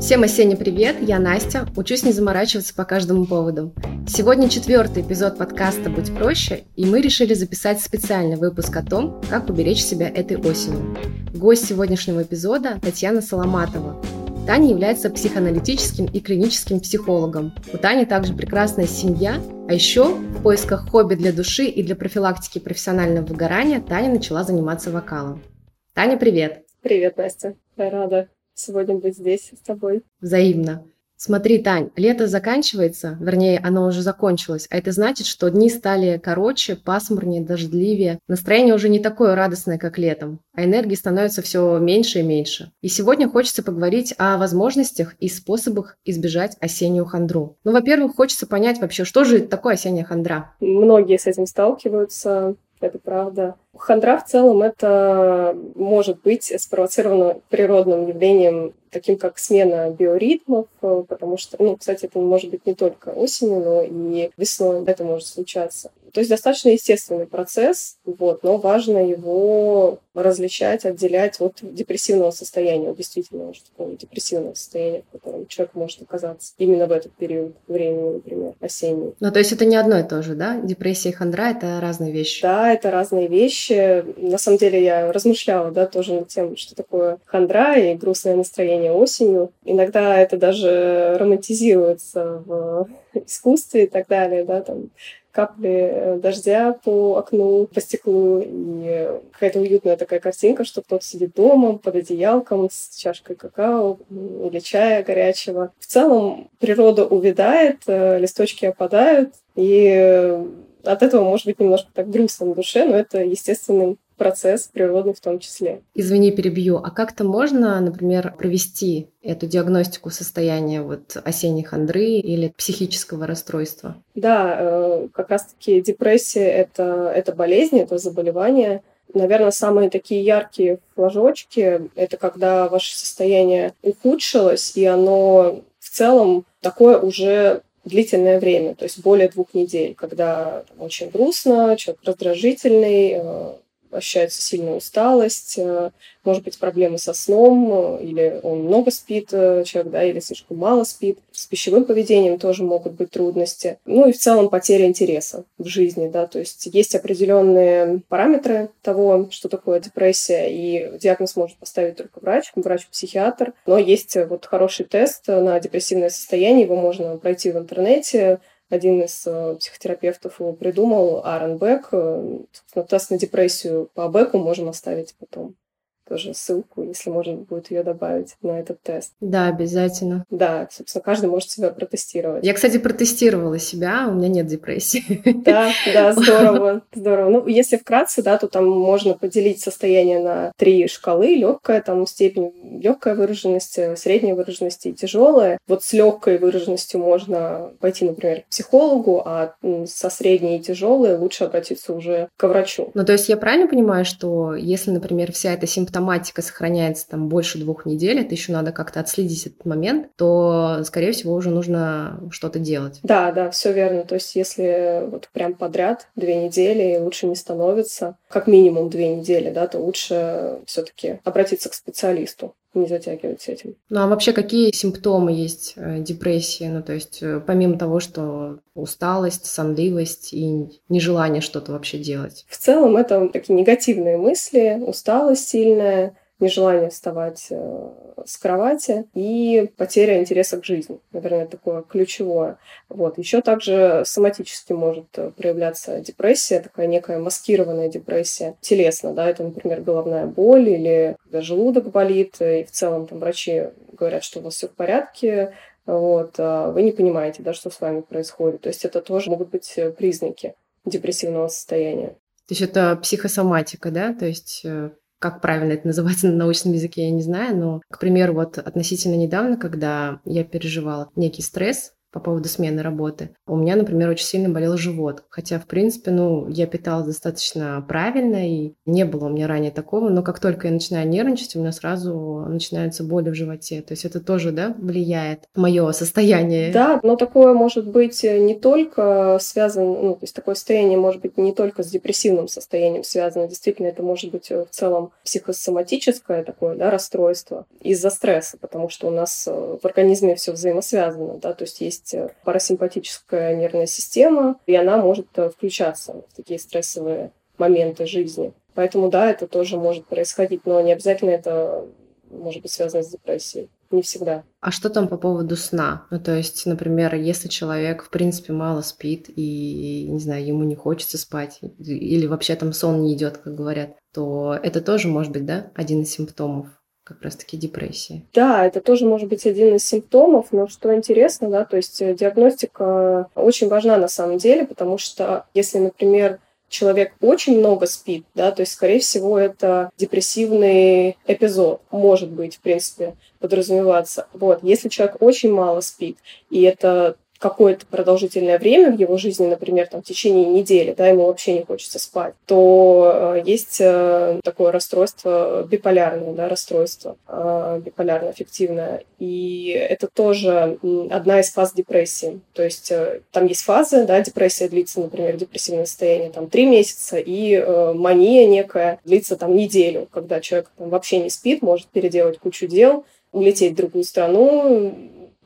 Всем осенний привет, я Настя, учусь не заморачиваться по каждому поводу. Сегодня четвертый эпизод подкаста «Будь проще», и мы решили записать специальный выпуск о том, как уберечь себя этой осенью. Гость сегодняшнего эпизода – Татьяна Соломатова. Таня является психоаналитическим и клиническим психологом. У Тани также прекрасная семья, а еще в поисках хобби для души и для профилактики профессионального выгорания Таня начала заниматься вокалом. Таня, привет! Привет, Настя. Рада сегодня быть здесь с тобой. Взаимно. Смотри, Тань, лето заканчивается, вернее, оно уже закончилось, а это значит, что дни стали короче, пасмурнее, дождливее. Настроение уже не такое радостное, как летом, а энергии становится все меньше и меньше. И сегодня хочется поговорить о возможностях и способах избежать осеннюю хандру. Ну, во-первых, хочется понять вообще, что же такое осенняя хандра? Многие с этим сталкиваются это правда. Хандра в целом это может быть спровоцировано природным явлением, таким как смена биоритмов, потому что, ну, кстати, это может быть не только осенью, но и весной это может случаться. То есть достаточно естественный процесс, вот, но важно его различать, отделять от депрессивного состояния, действительно уже такого депрессивного состояния, в котором человек может оказаться именно в этот период времени, например, осенний. Ну, то есть это не одно и то же, да? Депрессия и хандра — это разные вещи? Да, это разные вещи. На самом деле я размышляла, да, тоже над тем, что такое хандра и грустное настроение осенью. Иногда это даже романтизируется в искусстве и так далее, да, там капли э, дождя по окну, по стеклу, и какая-то уютная такая картинка, что кто-то сидит дома под одеялком с чашкой какао или чая горячего. В целом природа увядает, э, листочки опадают, и от этого может быть немножко так грустно на душе, но это естественный процесс природный в том числе. Извини, перебью. А как-то можно, например, провести эту диагностику состояния вот осенней хандры или психического расстройства? Да, э, как раз-таки депрессия это, это болезнь, это заболевание. Наверное, самые такие яркие флажочки — это когда ваше состояние ухудшилось, и оно в целом такое уже длительное время, то есть более двух недель, когда там, очень грустно, человек раздражительный, э, ощущается сильная усталость, э, может быть проблемы со сном, э, или он много спит, э, человек, да, или слишком мало спит. С пищевым поведением тоже могут быть трудности. Ну и в целом потеря интереса в жизни, да, то есть есть определенные параметры того, что такое депрессия, и диагноз может поставить только врач, врач-психиатр, но есть вот хороший тест на депрессивное состояние, его можно пройти в интернете, один из э, психотерапевтов его придумал, Аарон Бек. Э, тест на депрессию по Беку можем оставить потом тоже ссылку, если можно будет ее добавить на этот тест. Да, обязательно. Да, собственно, каждый может себя протестировать. Я, кстати, протестировала себя, у меня нет депрессии. Да, да, здорово, здорово. Ну, если вкратце, да, то там можно поделить состояние на три шкалы. Легкая там степень, легкая выраженность, средняя выраженность и тяжелая. Вот с легкой выраженностью можно пойти, например, к психологу, а со средней и тяжелой лучше обратиться уже к врачу. Ну, то есть я правильно понимаю, что если, например, вся эта симптоматика автоматика сохраняется там больше двух недель, это еще надо как-то отследить этот момент, то, скорее всего, уже нужно что-то делать. Да, да, все верно. То есть, если вот прям подряд две недели и лучше не становится, как минимум две недели, да, то лучше все-таки обратиться к специалисту не затягивать с этим. Ну а вообще какие симптомы есть э, депрессии? Ну то есть э, помимо того, что усталость, сонливость и нежелание что-то вообще делать? В целом это такие негативные мысли, усталость сильная, нежелание вставать э, с кровати и потеря интереса к жизни. Наверное, такое ключевое. Вот. Еще также соматически может э, проявляться депрессия, такая некая маскированная депрессия телесно. Да? Это, например, головная боль или когда желудок болит, и в целом там врачи говорят, что у вас все в порядке, вот, а вы не понимаете, да, что с вами происходит. То есть это тоже могут быть э, признаки депрессивного состояния. То есть это психосоматика, да? То есть как правильно это называется на научном языке, я не знаю, но, к примеру, вот относительно недавно, когда я переживала некий стресс, по поводу смены работы. У меня, например, очень сильно болел живот. Хотя, в принципе, ну, я питалась достаточно правильно, и не было у меня ранее такого. Но как только я начинаю нервничать, у меня сразу начинаются боли в животе. То есть это тоже, да, влияет мое состояние. Да, но такое может быть не только связано, ну, то есть такое состояние может быть не только с депрессивным состоянием связано. Действительно, это может быть в целом психосоматическое такое, да, расстройство из-за стресса, потому что у нас в организме все взаимосвязано, да, то есть есть есть парасимпатическая нервная система, и она может э, включаться в такие стрессовые моменты жизни. Поэтому, да, это тоже может происходить, но не обязательно это может быть связано с депрессией. Не всегда. А что там по поводу сна? Ну, то есть, например, если человек, в принципе, мало спит и, не знаю, ему не хочется спать, или вообще там сон не идет, как говорят, то это тоже может быть, да, один из симптомов как раз-таки депрессии. Да, это тоже может быть один из симптомов, но что интересно, да, то есть э, диагностика очень важна на самом деле, потому что если, например, человек очень много спит, да, то есть, скорее всего, это депрессивный эпизод, может быть, в принципе, подразумеваться. Вот, если человек очень мало спит, и это какое-то продолжительное время в его жизни, например, там, в течение недели, да, ему вообще не хочется спать, то э, есть э, такое расстройство биполярное, да, расстройство э, биполярно-аффективное. И это тоже одна из фаз депрессии. То есть там есть фазы, да, депрессия длится, например, депрессивное состояние там три месяца, и мания некая длится там неделю, когда человек там, вообще не спит, может переделать кучу дел, улететь в другую страну,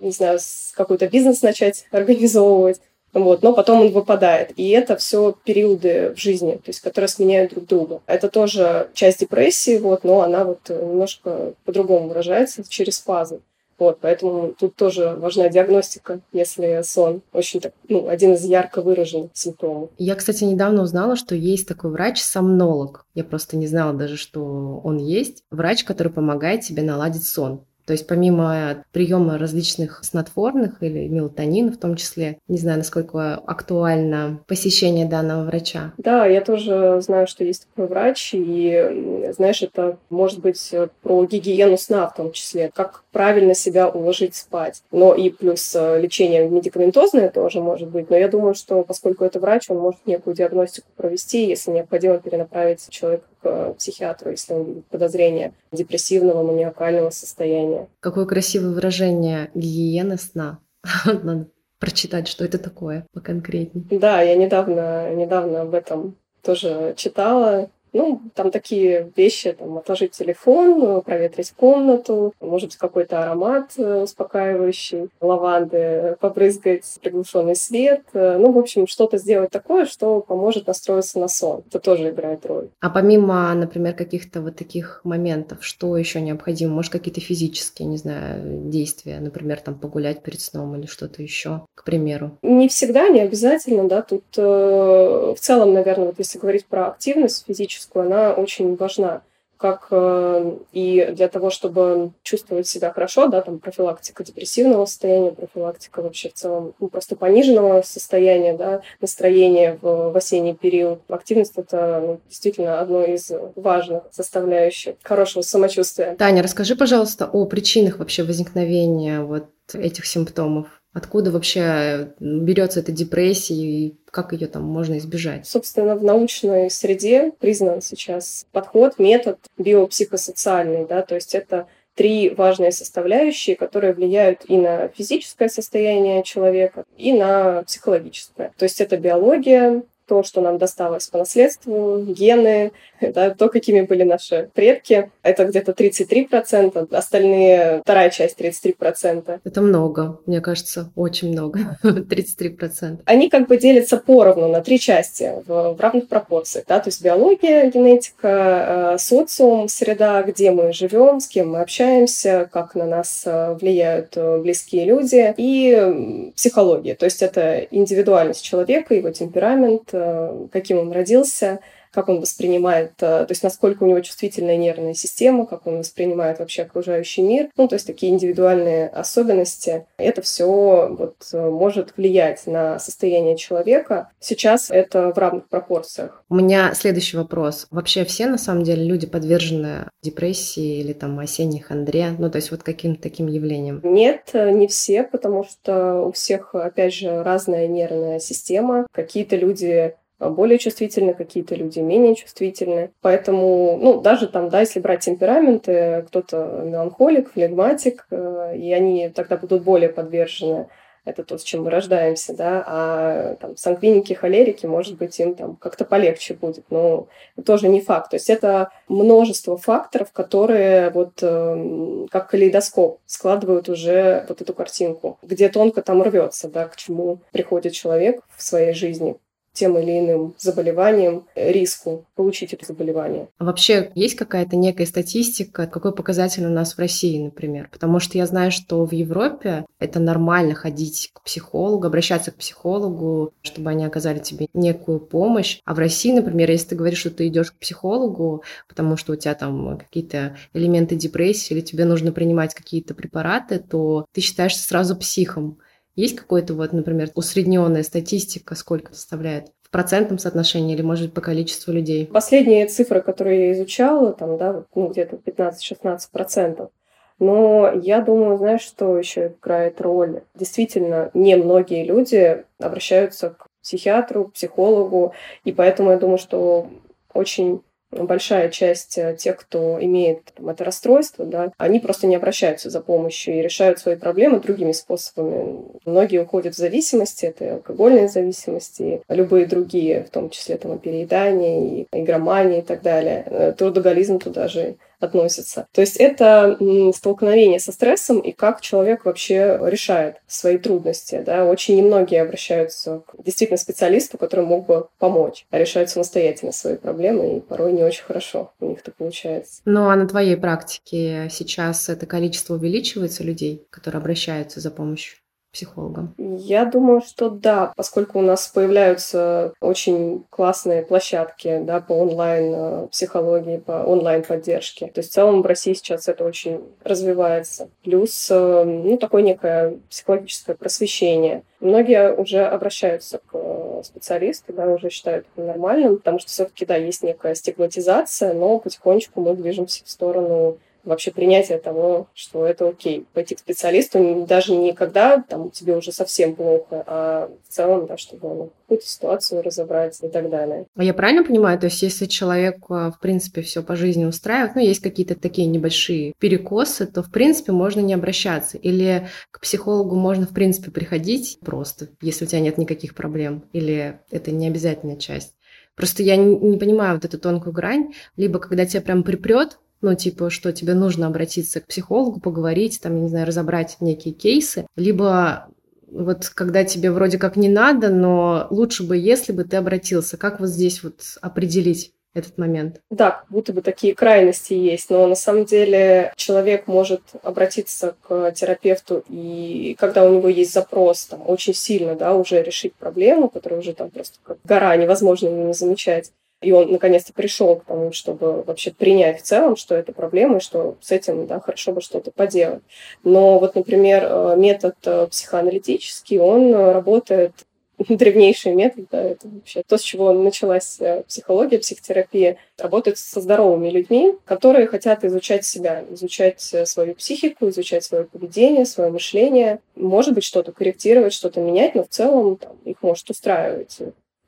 не знаю, какой-то бизнес начать организовывать. Вот, но потом он выпадает. И это все периоды в жизни, то есть, которые сменяют друг друга. Это тоже часть депрессии, вот, но она вот немножко по-другому выражается через фазы. Вот, поэтому тут тоже важна диагностика, если сон очень так, ну, один из ярко выраженных симптомов. Я, кстати, недавно узнала, что есть такой врач-сомнолог. Я просто не знала даже, что он есть. Врач, который помогает тебе наладить сон. То есть помимо приема различных снотворных или мелатонина в том числе, не знаю, насколько актуально посещение данного врача. Да, я тоже знаю, что есть такой врач, и, знаешь, это может быть про гигиену сна в том числе, как правильно себя уложить спать. Но и плюс э, лечение медикаментозное тоже может быть. Но я думаю, что поскольку это врач, он может некую диагностику провести, если необходимо перенаправить человека к психиатру, если он видит подозрение депрессивного, маниакального состояния. Какое красивое выражение гигиены сна. Надо прочитать, что это такое поконкретнее. Да, я недавно, недавно об этом тоже читала. Ну, там такие вещи, там, отложить телефон, проветрить комнату, может быть, какой-то аромат э, успокаивающий, лаванды, побрызгать приглушенный свет. Э, ну, в общем, что-то сделать такое, что поможет настроиться на сон. Это тоже играет роль. А помимо, например, каких-то вот таких моментов, что еще необходимо? Может, какие-то физические, не знаю, действия, например, там погулять перед сном или что-то еще, к примеру? Не всегда, не обязательно, да. Тут э, в целом, наверное, вот если говорить про активность физическую, физическую, она очень важна как э, и для того, чтобы чувствовать себя хорошо, да, там профилактика депрессивного состояния, профилактика вообще в целом ну, просто пониженного состояния, да, настроения в, в осенний период. Активность — это ну, действительно одно из важных составляющих хорошего самочувствия. Таня, расскажи, пожалуйста, о причинах вообще возникновения вот этих симптомов. Откуда вообще берется эта депрессия и как ее там можно избежать? Собственно, в научной среде признан сейчас подход, метод биопсихосоциальный, да, то есть это три важные составляющие, которые влияют и на физическое состояние человека, и на психологическое. То есть это биология, то, что нам досталось по наследству, гены, да, то, какими были наши предки. Это где-то 33%, остальные, вторая часть 33%. Это много, мне кажется, очень много, 33%. Они как бы делятся поровну на три части в, в равных пропорциях, да, то есть биология, генетика, э, социум, среда, где мы живем, с кем мы общаемся, как на нас э, влияют э, близкие люди, и психология, то есть это индивидуальность человека, его темперамент, каким он родился, как он воспринимает, э, то есть насколько у него чувствительная нервная система, как он воспринимает вообще окружающий мир. Ну, то есть такие индивидуальные особенности. Это все вот э, может влиять на состояние человека. Сейчас это в равных пропорциях. У меня следующий вопрос. Вообще все, на самом деле, люди подвержены депрессии или там осенней хандре? Ну, то есть вот каким-то таким явлением? Нет, не все, потому что у всех, опять же, разная нервная система. Какие-то люди более чувствительны, какие-то люди менее чувствительны. Поэтому, ну, даже там, да, если брать темпераменты, кто-то меланхолик, флегматик, э, и они тогда будут более подвержены это то, с чем мы рождаемся, да, а там, сангвиники, холерики, может быть, им там как-то полегче будет, но тоже не факт. То есть это множество факторов, которые вот э, как калейдоскоп складывают уже вот эту картинку, где тонко там рвется, да, к чему приходит человек в своей жизни тем или иным заболеванием, риску получить это заболевание. Вообще есть какая-то некая статистика, какой показатель у нас в России, например? Потому что я знаю, что в Европе это нормально ходить к психологу, обращаться к психологу, чтобы они оказали тебе некую помощь. А в России, например, если ты говоришь, что ты идешь к психологу, потому что у тебя там какие-то элементы депрессии или тебе нужно принимать какие-то препараты, то ты считаешься сразу психом. Есть какой-то вот, например, усредненная статистика, сколько составляет? В процентном соотношении или, может быть, по количеству людей? Последние цифры, которые я изучала, там, да, ну, где-то 15-16 процентов. Но я думаю, знаешь, что еще играет роль? Действительно, не многие люди обращаются к психиатру, психологу, и поэтому я думаю, что очень большая часть э, тех, кто имеет там, это расстройство, да, они просто не обращаются за помощью и решают свои проблемы другими способами. Многие уходят в зависимости, это алкогольные зависимости, любые другие, в том числе там, переедание, и игромания и так далее. Э, трудоголизм туда же относится. То есть это столкновение со стрессом и как человек вообще решает свои трудности. Да? Очень немногие обращаются к действительно специалисту, который мог бы помочь, а решают самостоятельно свои проблемы, и порой не очень хорошо у них это получается. Ну а на твоей практике сейчас это количество увеличивается людей, которые обращаются за помощью? Психологом? Я думаю, что да, поскольку у нас появляются очень классные площадки да, по онлайн-психологии, э, по онлайн-поддержке. То есть в целом в России сейчас это очень развивается. Плюс э, ну, такое некое психологическое просвещение. Многие уже обращаются к э, специалисту, да, уже считают это нормальным, потому что все-таки, да, есть некая стигматизация, но потихонечку мы движемся в сторону вообще принятие того, что это окей. Пойти к специалисту даже не когда там тебе уже совсем плохо, а в целом, да, чтобы ну, какую-то ситуацию разобрать и так далее. А я правильно понимаю, то есть если человек, а, в принципе, все по жизни устраивает, ну, есть какие-то такие небольшие перекосы, то, в принципе, можно не обращаться. Или к психологу можно, в принципе, приходить просто, если у тебя нет никаких проблем, или это не обязательная часть. Просто я не, не понимаю вот эту тонкую грань, либо когда тебя прям припрет, ну, типа, что тебе нужно обратиться к психологу, поговорить, там, я не знаю, разобрать некие кейсы, либо вот когда тебе вроде как не надо, но лучше бы, если бы ты обратился. Как вот здесь вот определить? этот момент. Да, как будто бы такие крайности есть, но на самом деле человек может обратиться к терапевту, и когда у него есть запрос там, очень сильно, да, уже решить проблему, которая уже там просто как гора, невозможно ее не замечать, и он наконец-то пришел к тому, чтобы вообще принять в целом, что это проблема, и что с этим да, хорошо бы что-то поделать. Но вот, например, э, метод э, психоаналитический, он э, работает древнейший метод, да, это вообще то, с чего началась психология, психотерапия, работает со здоровыми людьми, которые хотят изучать себя, изучать свою психику, изучать свое поведение, свое мышление, может быть, что-то корректировать, что-то менять, но в целом там, их может устраивать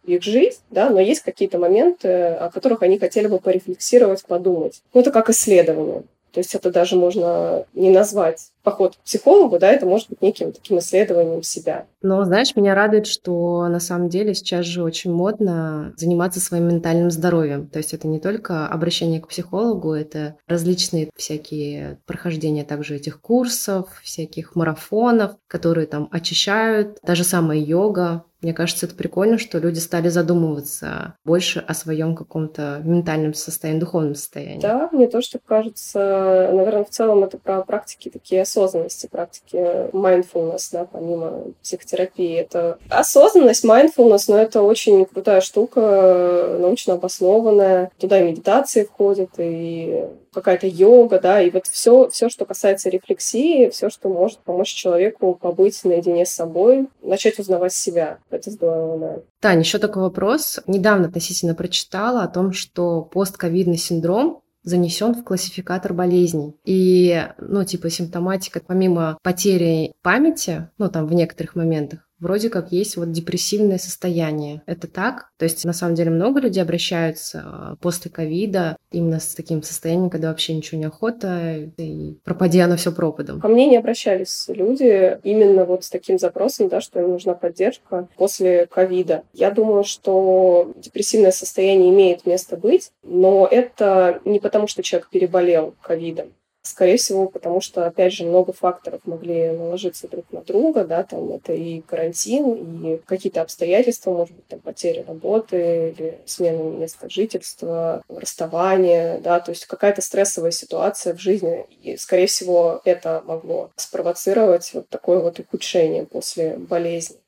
их жизнь, да, но есть какие-то моменты, о которых они хотели бы порефлексировать, подумать. Ну, это как исследование. То есть это даже можно не назвать поход к психологу, да, это может быть неким таким исследованием себя. Но, знаешь, меня радует, что на самом деле сейчас же очень модно заниматься своим ментальным здоровьем. То есть это не только обращение к психологу, это различные всякие прохождения также этих курсов, всяких марафонов, которые там очищают. Та же самая йога, мне кажется, это прикольно, что люди стали задумываться больше о своем каком-то ментальном состоянии, духовном состоянии. Да, мне тоже так кажется. Наверное, в целом это про практики такие осознанности, практики mindfulness, да, помимо психотерапии. Это осознанность, mindfulness, но это очень крутая штука, научно обоснованная. Туда и медитации входят, и какая-то йога, да, и вот все, все, что касается рефлексии, все, что может помочь человеку побыть наедине с собой, начать узнавать себя. Это здорово, да. Таня, еще такой вопрос. Недавно относительно прочитала о том, что постковидный синдром занесен в классификатор болезней. И, ну, типа, симптоматика, помимо потери памяти, ну, там, в некоторых моментах, вроде как есть вот депрессивное состояние. Это так? То есть, на самом деле, много людей обращаются а, после ковида именно с таким состоянием, когда вообще ничего не охота, и пропади оно все пропадом. Ко мне не обращались люди именно вот с таким запросом, да, что им нужна поддержка после ковида. Я думаю, что депрессивное состояние имеет место быть, но это не потому, что человек переболел ковидом. Скорее всего, потому что, опять же, много факторов могли наложиться друг на друга, да, там это и карантин, и какие-то обстоятельства, может быть, там потеря работы или смена места жительства, расставание, да, то есть какая-то стрессовая ситуация в жизни, и, скорее всего, это могло спровоцировать вот такое вот ухудшение после болезни.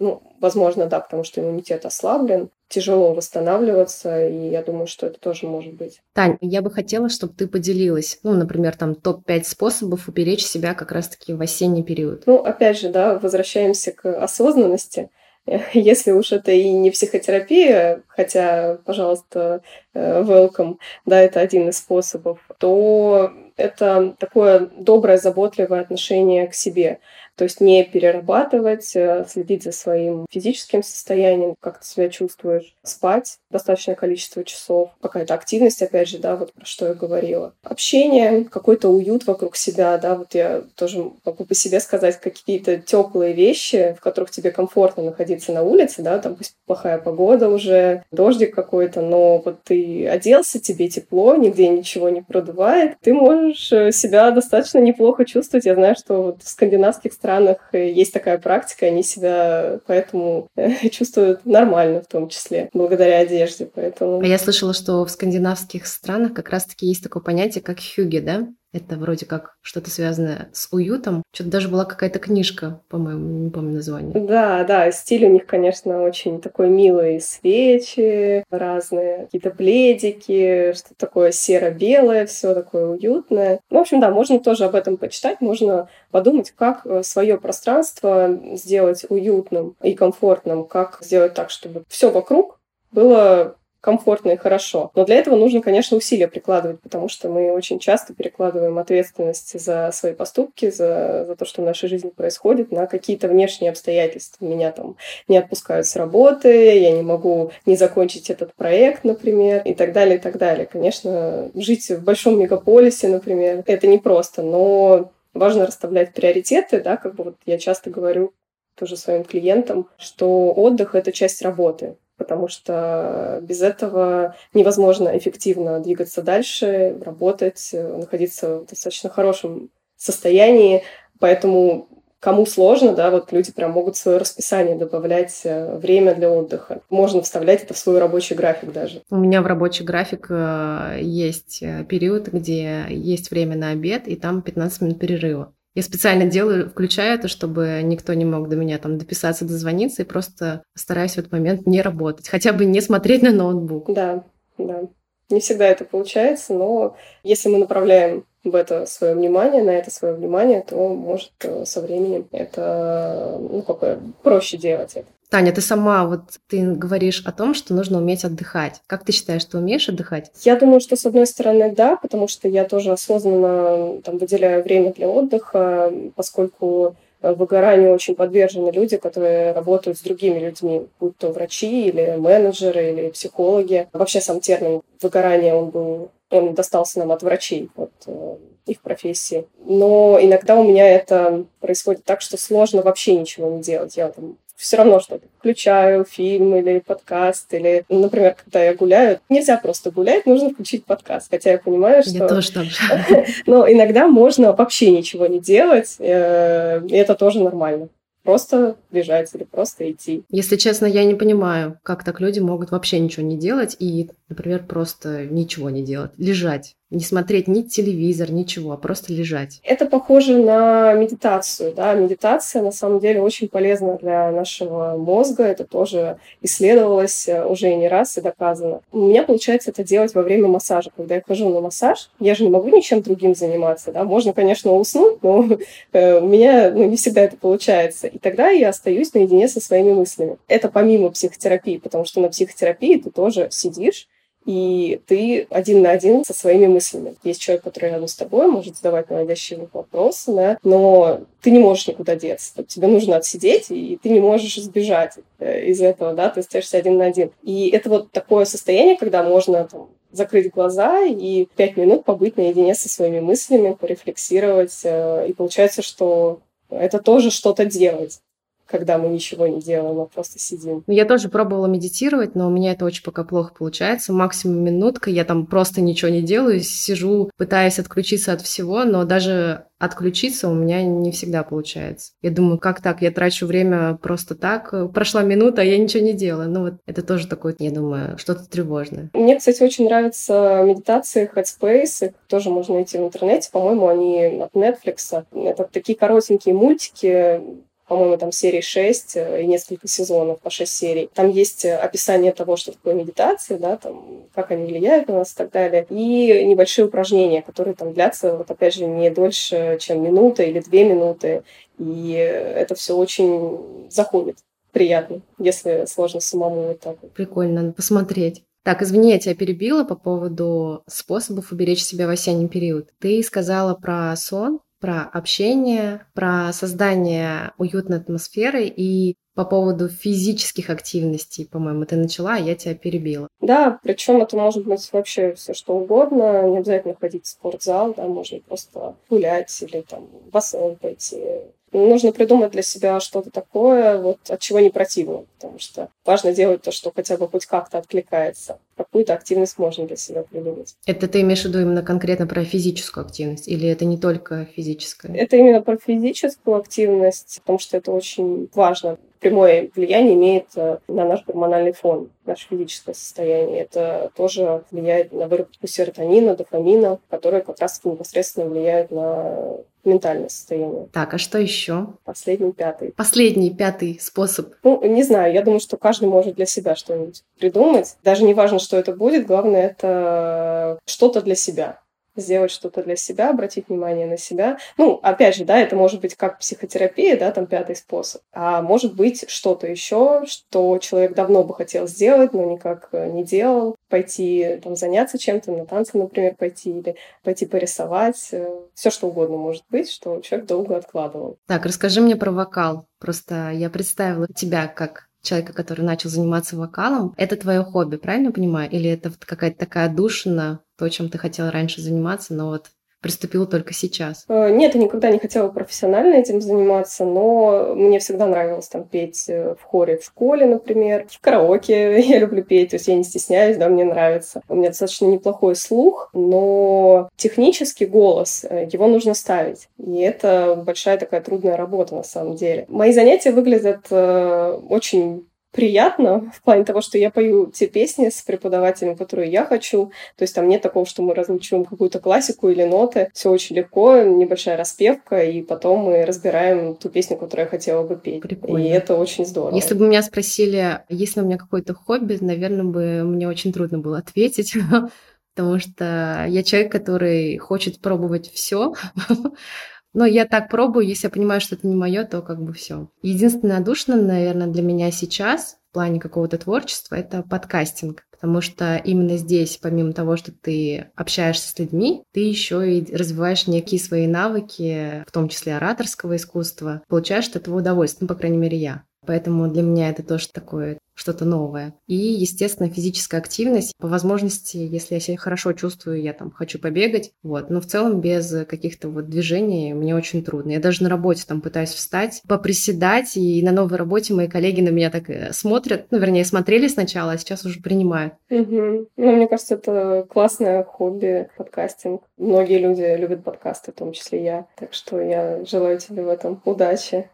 Ну, возможно, да, потому что иммунитет ослаблен, тяжело восстанавливаться, и я думаю, что это тоже может быть. Тань, я бы хотела, чтобы ты поделилась, ну, например, там топ-5 способов уберечь себя как раз-таки в осенний период. Ну, опять же, да, возвращаемся к осознанности. Если уж это и не психотерапия, хотя, пожалуйста, э, welcome, да, это один из способов, то это такое доброе, заботливое отношение к себе. То есть не перерабатывать, э, следить за своим физическим состоянием, как ты себя чувствуешь, спать достаточное количество часов, какая-то активность, опять же, да, вот про что я говорила. Общение, какой-то уют вокруг себя, да, вот я тоже могу по себе сказать какие-то теплые вещи, в которых тебе комфортно находиться на улице, да, там пусть плохая погода уже, дождик какой-то, но вот ты оделся, тебе тепло, нигде ничего не продувает, ты можешь э, себя достаточно неплохо чувствовать. Я знаю, что вот в скандинавских странах странах э, есть такая практика, они себя поэтому э, чувствуют нормально в том числе, благодаря одежде. Поэтому... А я слышала, что в скандинавских странах как раз-таки есть такое понятие, как хюги, да? Это вроде как что-то связанное с уютом. Что-то даже была какая-то книжка, по-моему, не помню название. Да, да, стиль у них, конечно, очень такой милый. Свечи разные, какие-то пледики, что такое серо-белое, все такое уютное. Ну, в общем, да, можно тоже об этом почитать, можно подумать, как э, свое пространство сделать уютным и комфортным, как сделать так, чтобы все вокруг было комфортно и хорошо. Но для этого нужно, конечно, усилия прикладывать, потому что мы очень часто перекладываем ответственность за свои поступки, за, за то, что в нашей жизни происходит, на какие-то внешние обстоятельства. Меня там не отпускают с работы, я не могу не закончить этот проект, например, и так далее, и так далее. Конечно, жить в большом мегаполисе, например, это непросто, но важно расставлять приоритеты, да, как бы вот я часто говорю тоже своим клиентам, что отдых — это часть работы потому что без этого невозможно эффективно двигаться дальше, работать, находиться в достаточно хорошем состоянии. Поэтому кому сложно, да, вот люди прям могут в свое расписание добавлять э, время для отдыха. Можно вставлять это в свой рабочий график даже. У меня в рабочий график э, есть э, период, где есть время на обед, и там 15 минут перерыва. Я специально делаю, включаю это, чтобы никто не мог до меня там дописаться, дозвониться, и просто стараюсь в этот момент не работать, хотя бы не смотреть на ноутбук. Да, да. Не всегда это получается, но если мы направляем в это свое внимание, на это свое внимание, то может э, со временем это ну, как проще делать это. Таня, ты сама, вот ты говоришь о том, что нужно уметь отдыхать. Как ты считаешь, ты умеешь отдыхать? Я думаю, что с одной стороны да, потому что я тоже осознанно там, выделяю время для отдыха, поскольку выгоранию очень подвержены люди, которые работают с другими людьми, будь то врачи или менеджеры или психологи. Вообще сам термин выгорание, он был он достался нам от врачей, от э, их профессии. Но иногда у меня это происходит так, что сложно вообще ничего не делать. Я там все равно что-то включаю, фильм или подкаст, или, например, когда я гуляю, нельзя просто гулять, нужно включить подкаст, хотя я понимаю, что... Я тоже так же. Но иногда можно вообще ничего не делать, э, и это тоже нормально просто бежать или просто идти. Если честно, я не понимаю, как так люди могут вообще ничего не делать и, например, просто ничего не делать, лежать. Не смотреть ни телевизор, ничего, а просто лежать. Это похоже на медитацию. Да? Медитация на самом деле очень полезна для нашего мозга. Это тоже исследовалось э, уже не раз и доказано. У меня получается это делать во время массажа. Когда я хожу на массаж, я же не могу ничем другим заниматься. Да? Можно, конечно, уснуть, но э, у меня ну, не всегда это получается. И тогда я остаюсь наедине со своими мыслями. Это помимо психотерапии, потому что на психотерапии ты тоже сидишь и ты один на один со своими мыслями. Есть человек, который рядом с тобой, может задавать наводящие вопросы, да, но ты не можешь никуда деться. Тебе нужно отсидеть, и ты не можешь сбежать э, из этого, да, ты остаешься один на один. И это вот такое состояние, когда можно там, закрыть глаза и пять минут побыть наедине со своими мыслями, порефлексировать. Э, и получается, что это тоже что-то делать когда мы ничего не делаем, а просто сидим. Я тоже пробовала медитировать, но у меня это очень пока плохо получается. Максимум минутка, я там просто ничего не делаю, сижу, пытаясь отключиться от всего, но даже отключиться у меня не всегда получается. Я думаю, как так? Я трачу время просто так. Прошла минута, а я ничего не делаю. Ну вот это тоже такое, я думаю, что-то тревожное. Мне, кстати, очень нравятся медитации Headspace. Их тоже можно найти в интернете. По-моему, они от Netflix. Это такие коротенькие мультики, по-моему, там серии 6 э, и несколько сезонов по 6 серий. Там есть э, описание того, что такое медитация, да, там, как они влияют на нас и так далее, и небольшие упражнения, которые там длятся, вот опять же, не дольше, чем минута или две минуты, и это все очень заходит приятно, если сложно самому вот так. Прикольно, надо посмотреть. Так, извини, я тебя перебила по поводу способов уберечь себя в осенний период. Ты сказала про сон, про общение, про создание уютной атмосферы и по поводу физических активностей, по-моему, ты начала, а я тебя перебила. Да, причем это может быть вообще все что угодно, не обязательно ходить в спортзал, да, можно просто гулять или там в бассейн пойти, Нужно придумать для себя что-то такое, вот, от чего не противно, потому что важно делать то, что хотя бы хоть как-то откликается. Какую-то активность можно для себя придумать. Это ты имеешь в виду именно конкретно про физическую активность, или это не только физическая? Это именно про физическую активность, потому что это очень важно прямое влияние имеет э, на наш гормональный фон, наше физическое состояние. Это тоже влияет на выработку серотонина, дофамина, которые как раз непосредственно влияют на ментальное состояние. Так, а что еще? Последний, пятый. Последний, пятый способ. Ну, не знаю, я думаю, что каждый может для себя что-нибудь придумать. Даже не важно, что это будет, главное, это что-то для себя сделать что-то для себя, обратить внимание на себя. Ну, опять же, да, это может быть как психотерапия, да, там пятый способ, а может быть что-то еще, что человек давно бы хотел сделать, но никак э, не делал, пойти там заняться чем-то, на танцы, например, пойти или пойти порисовать, э, все что угодно может быть, что человек долго откладывал. Так, расскажи мне про вокал. Просто я представила тебя как человека, который начал заниматься вокалом, это твое хобби, правильно понимаю? Или это какая-то такая душина, то, чем ты хотела раньше заниматься, но вот приступила только сейчас? Э, нет, я никогда не хотела профессионально этим заниматься, но мне всегда нравилось там петь э, в хоре в школе, например, в караоке я люблю петь, то есть я не стесняюсь, да, мне нравится. У меня достаточно неплохой слух, но технический голос, э, его нужно ставить. И это большая такая трудная работа на самом деле. Мои занятия выглядят очень приятно в плане того, что я пою те песни с преподавателем, которые я хочу. То есть там нет такого, что мы разучиваем какую-то классику или ноты. Все очень легко, небольшая распевка, и потом мы разбираем ту песню, которую я хотела бы петь. Прикольно. И это очень здорово. Если бы меня спросили, есть ли у меня какое-то хобби, наверное, бы мне очень трудно было ответить. Потому что я человек, который хочет пробовать все. Но я так пробую, если я понимаю, что это не мое, то как бы все. Единственное душно, наверное, для меня сейчас в плане какого-то творчества это подкастинг. Потому что именно здесь, помимо того, что ты общаешься с людьми, ты еще и развиваешь некие свои навыки, в том числе ораторского искусства, получаешь от этого удовольствие, ну, по крайней мере, я. Поэтому для меня это тоже такое что-то новое. И, естественно, физическая активность. По возможности, если я себя хорошо чувствую, я там хочу побегать. Вот. Но в целом без каких-то вот движений мне очень трудно. Я даже на работе там пытаюсь встать, поприседать, и на новой работе мои коллеги на меня так э, смотрят. Ну, вернее, смотрели сначала, а сейчас уже принимают. Угу. Ну, мне кажется, это классное хобби, подкастинг. Многие люди любят подкасты, в том числе я. Так что я желаю тебе в этом удачи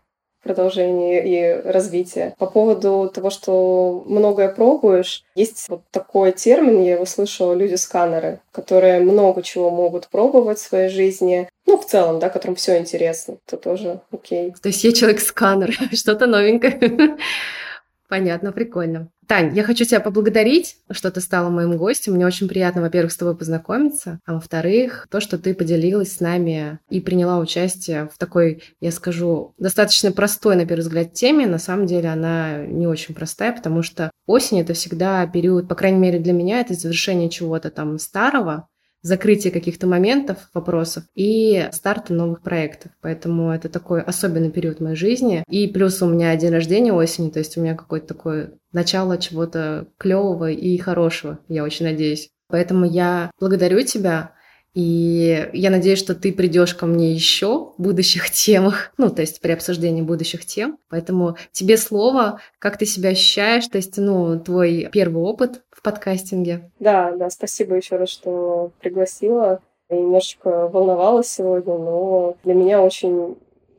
продолжения и развития. По поводу того, что многое пробуешь, есть вот такой термин, я его слышала, люди-сканеры, которые много чего могут пробовать в своей жизни, ну, в целом, да, которым все интересно, это тоже окей. То есть я человек-сканер, что-то новенькое. Понятно, прикольно. Тань, я хочу тебя поблагодарить, что ты стала моим гостем. Мне очень приятно, во-первых, с тобой познакомиться, а во-вторых, то, что ты поделилась с нами и приняла участие в такой, я скажу, достаточно простой, на первый взгляд, теме. На самом деле она не очень простая, потому что осень — это всегда период, по крайней мере для меня, это завершение чего-то там старого, закрытие каких-то моментов, вопросов и старта новых проектов. Поэтому это такой особенный период моей жизни. И плюс у меня день рождения осенью, то есть у меня какое-то такое начало чего-то клевого и хорошего, я очень надеюсь. Поэтому я благодарю тебя. И я надеюсь, что ты придешь ко мне еще в будущих темах, ну, то есть при обсуждении будущих тем. Поэтому тебе слово, как ты себя ощущаешь, то есть, ну, твой первый опыт подкастинге. Да, да, спасибо еще раз, что пригласила. Я немножечко волновалась сегодня, но для меня очень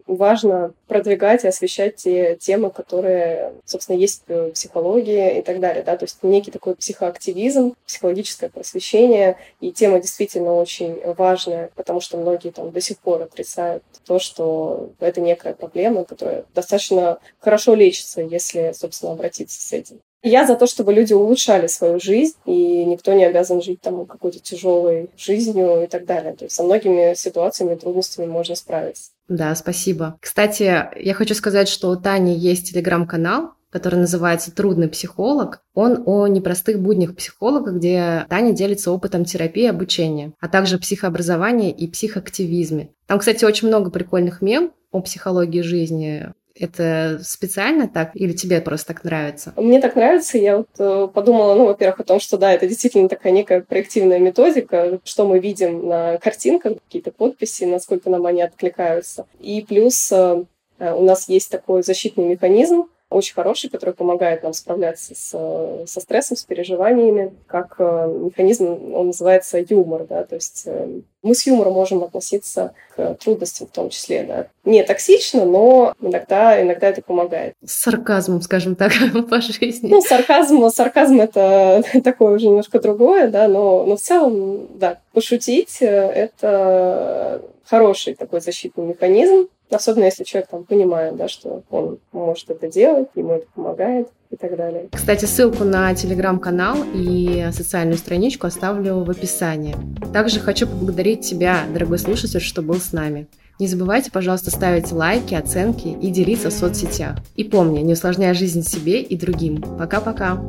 важно продвигать и освещать те темы, которые, собственно, есть в психологии и так далее. Да? То есть некий такой психоактивизм, психологическое просвещение. И тема действительно очень важная, потому что многие там до сих пор отрицают то, что это некая проблема, которая достаточно хорошо лечится, если, собственно, обратиться с этим. Я за то, чтобы люди улучшали свою жизнь, и никто не обязан жить там какой-то тяжелой жизнью и так далее. То есть со многими ситуациями, трудностями можно справиться. Да, спасибо. Кстати, я хочу сказать, что у Тани есть телеграм-канал, который называется «Трудный психолог». Он о непростых буднях психолога, где Таня делится опытом терапии и обучения, а также психообразования и психоактивизме. Там, кстати, очень много прикольных мем о психологии жизни. Это специально так или тебе просто так нравится? Мне так нравится. Я вот э, подумала, ну, во-первых, о том, что да, это действительно такая некая проективная методика, что мы видим на картинках, какие-то подписи, насколько нам они откликаются. И плюс э, э, у нас есть такой защитный механизм, очень хороший, который помогает нам справляться с, со стрессом, с переживаниями, как э, механизм, он называется юмор, да, то есть э, мы с юмором можем относиться к трудностям в том числе, да. Не токсично, но иногда, иногда это помогает. С сарказмом, скажем так, по жизни. Ну, сарказм, сарказм это такое уже немножко другое, да, но, но в целом, да, пошутить э, это хороший такой защитный механизм, Особенно если человек там понимает, да, что он может это делать, ему это помогает и так далее. Кстати, ссылку на телеграм-канал и социальную страничку оставлю в описании. Также хочу поблагодарить тебя, дорогой слушатель, что был с нами. Не забывайте, пожалуйста, ставить лайки, оценки и делиться в соцсетях. И помни, не усложняй жизнь себе и другим. Пока-пока!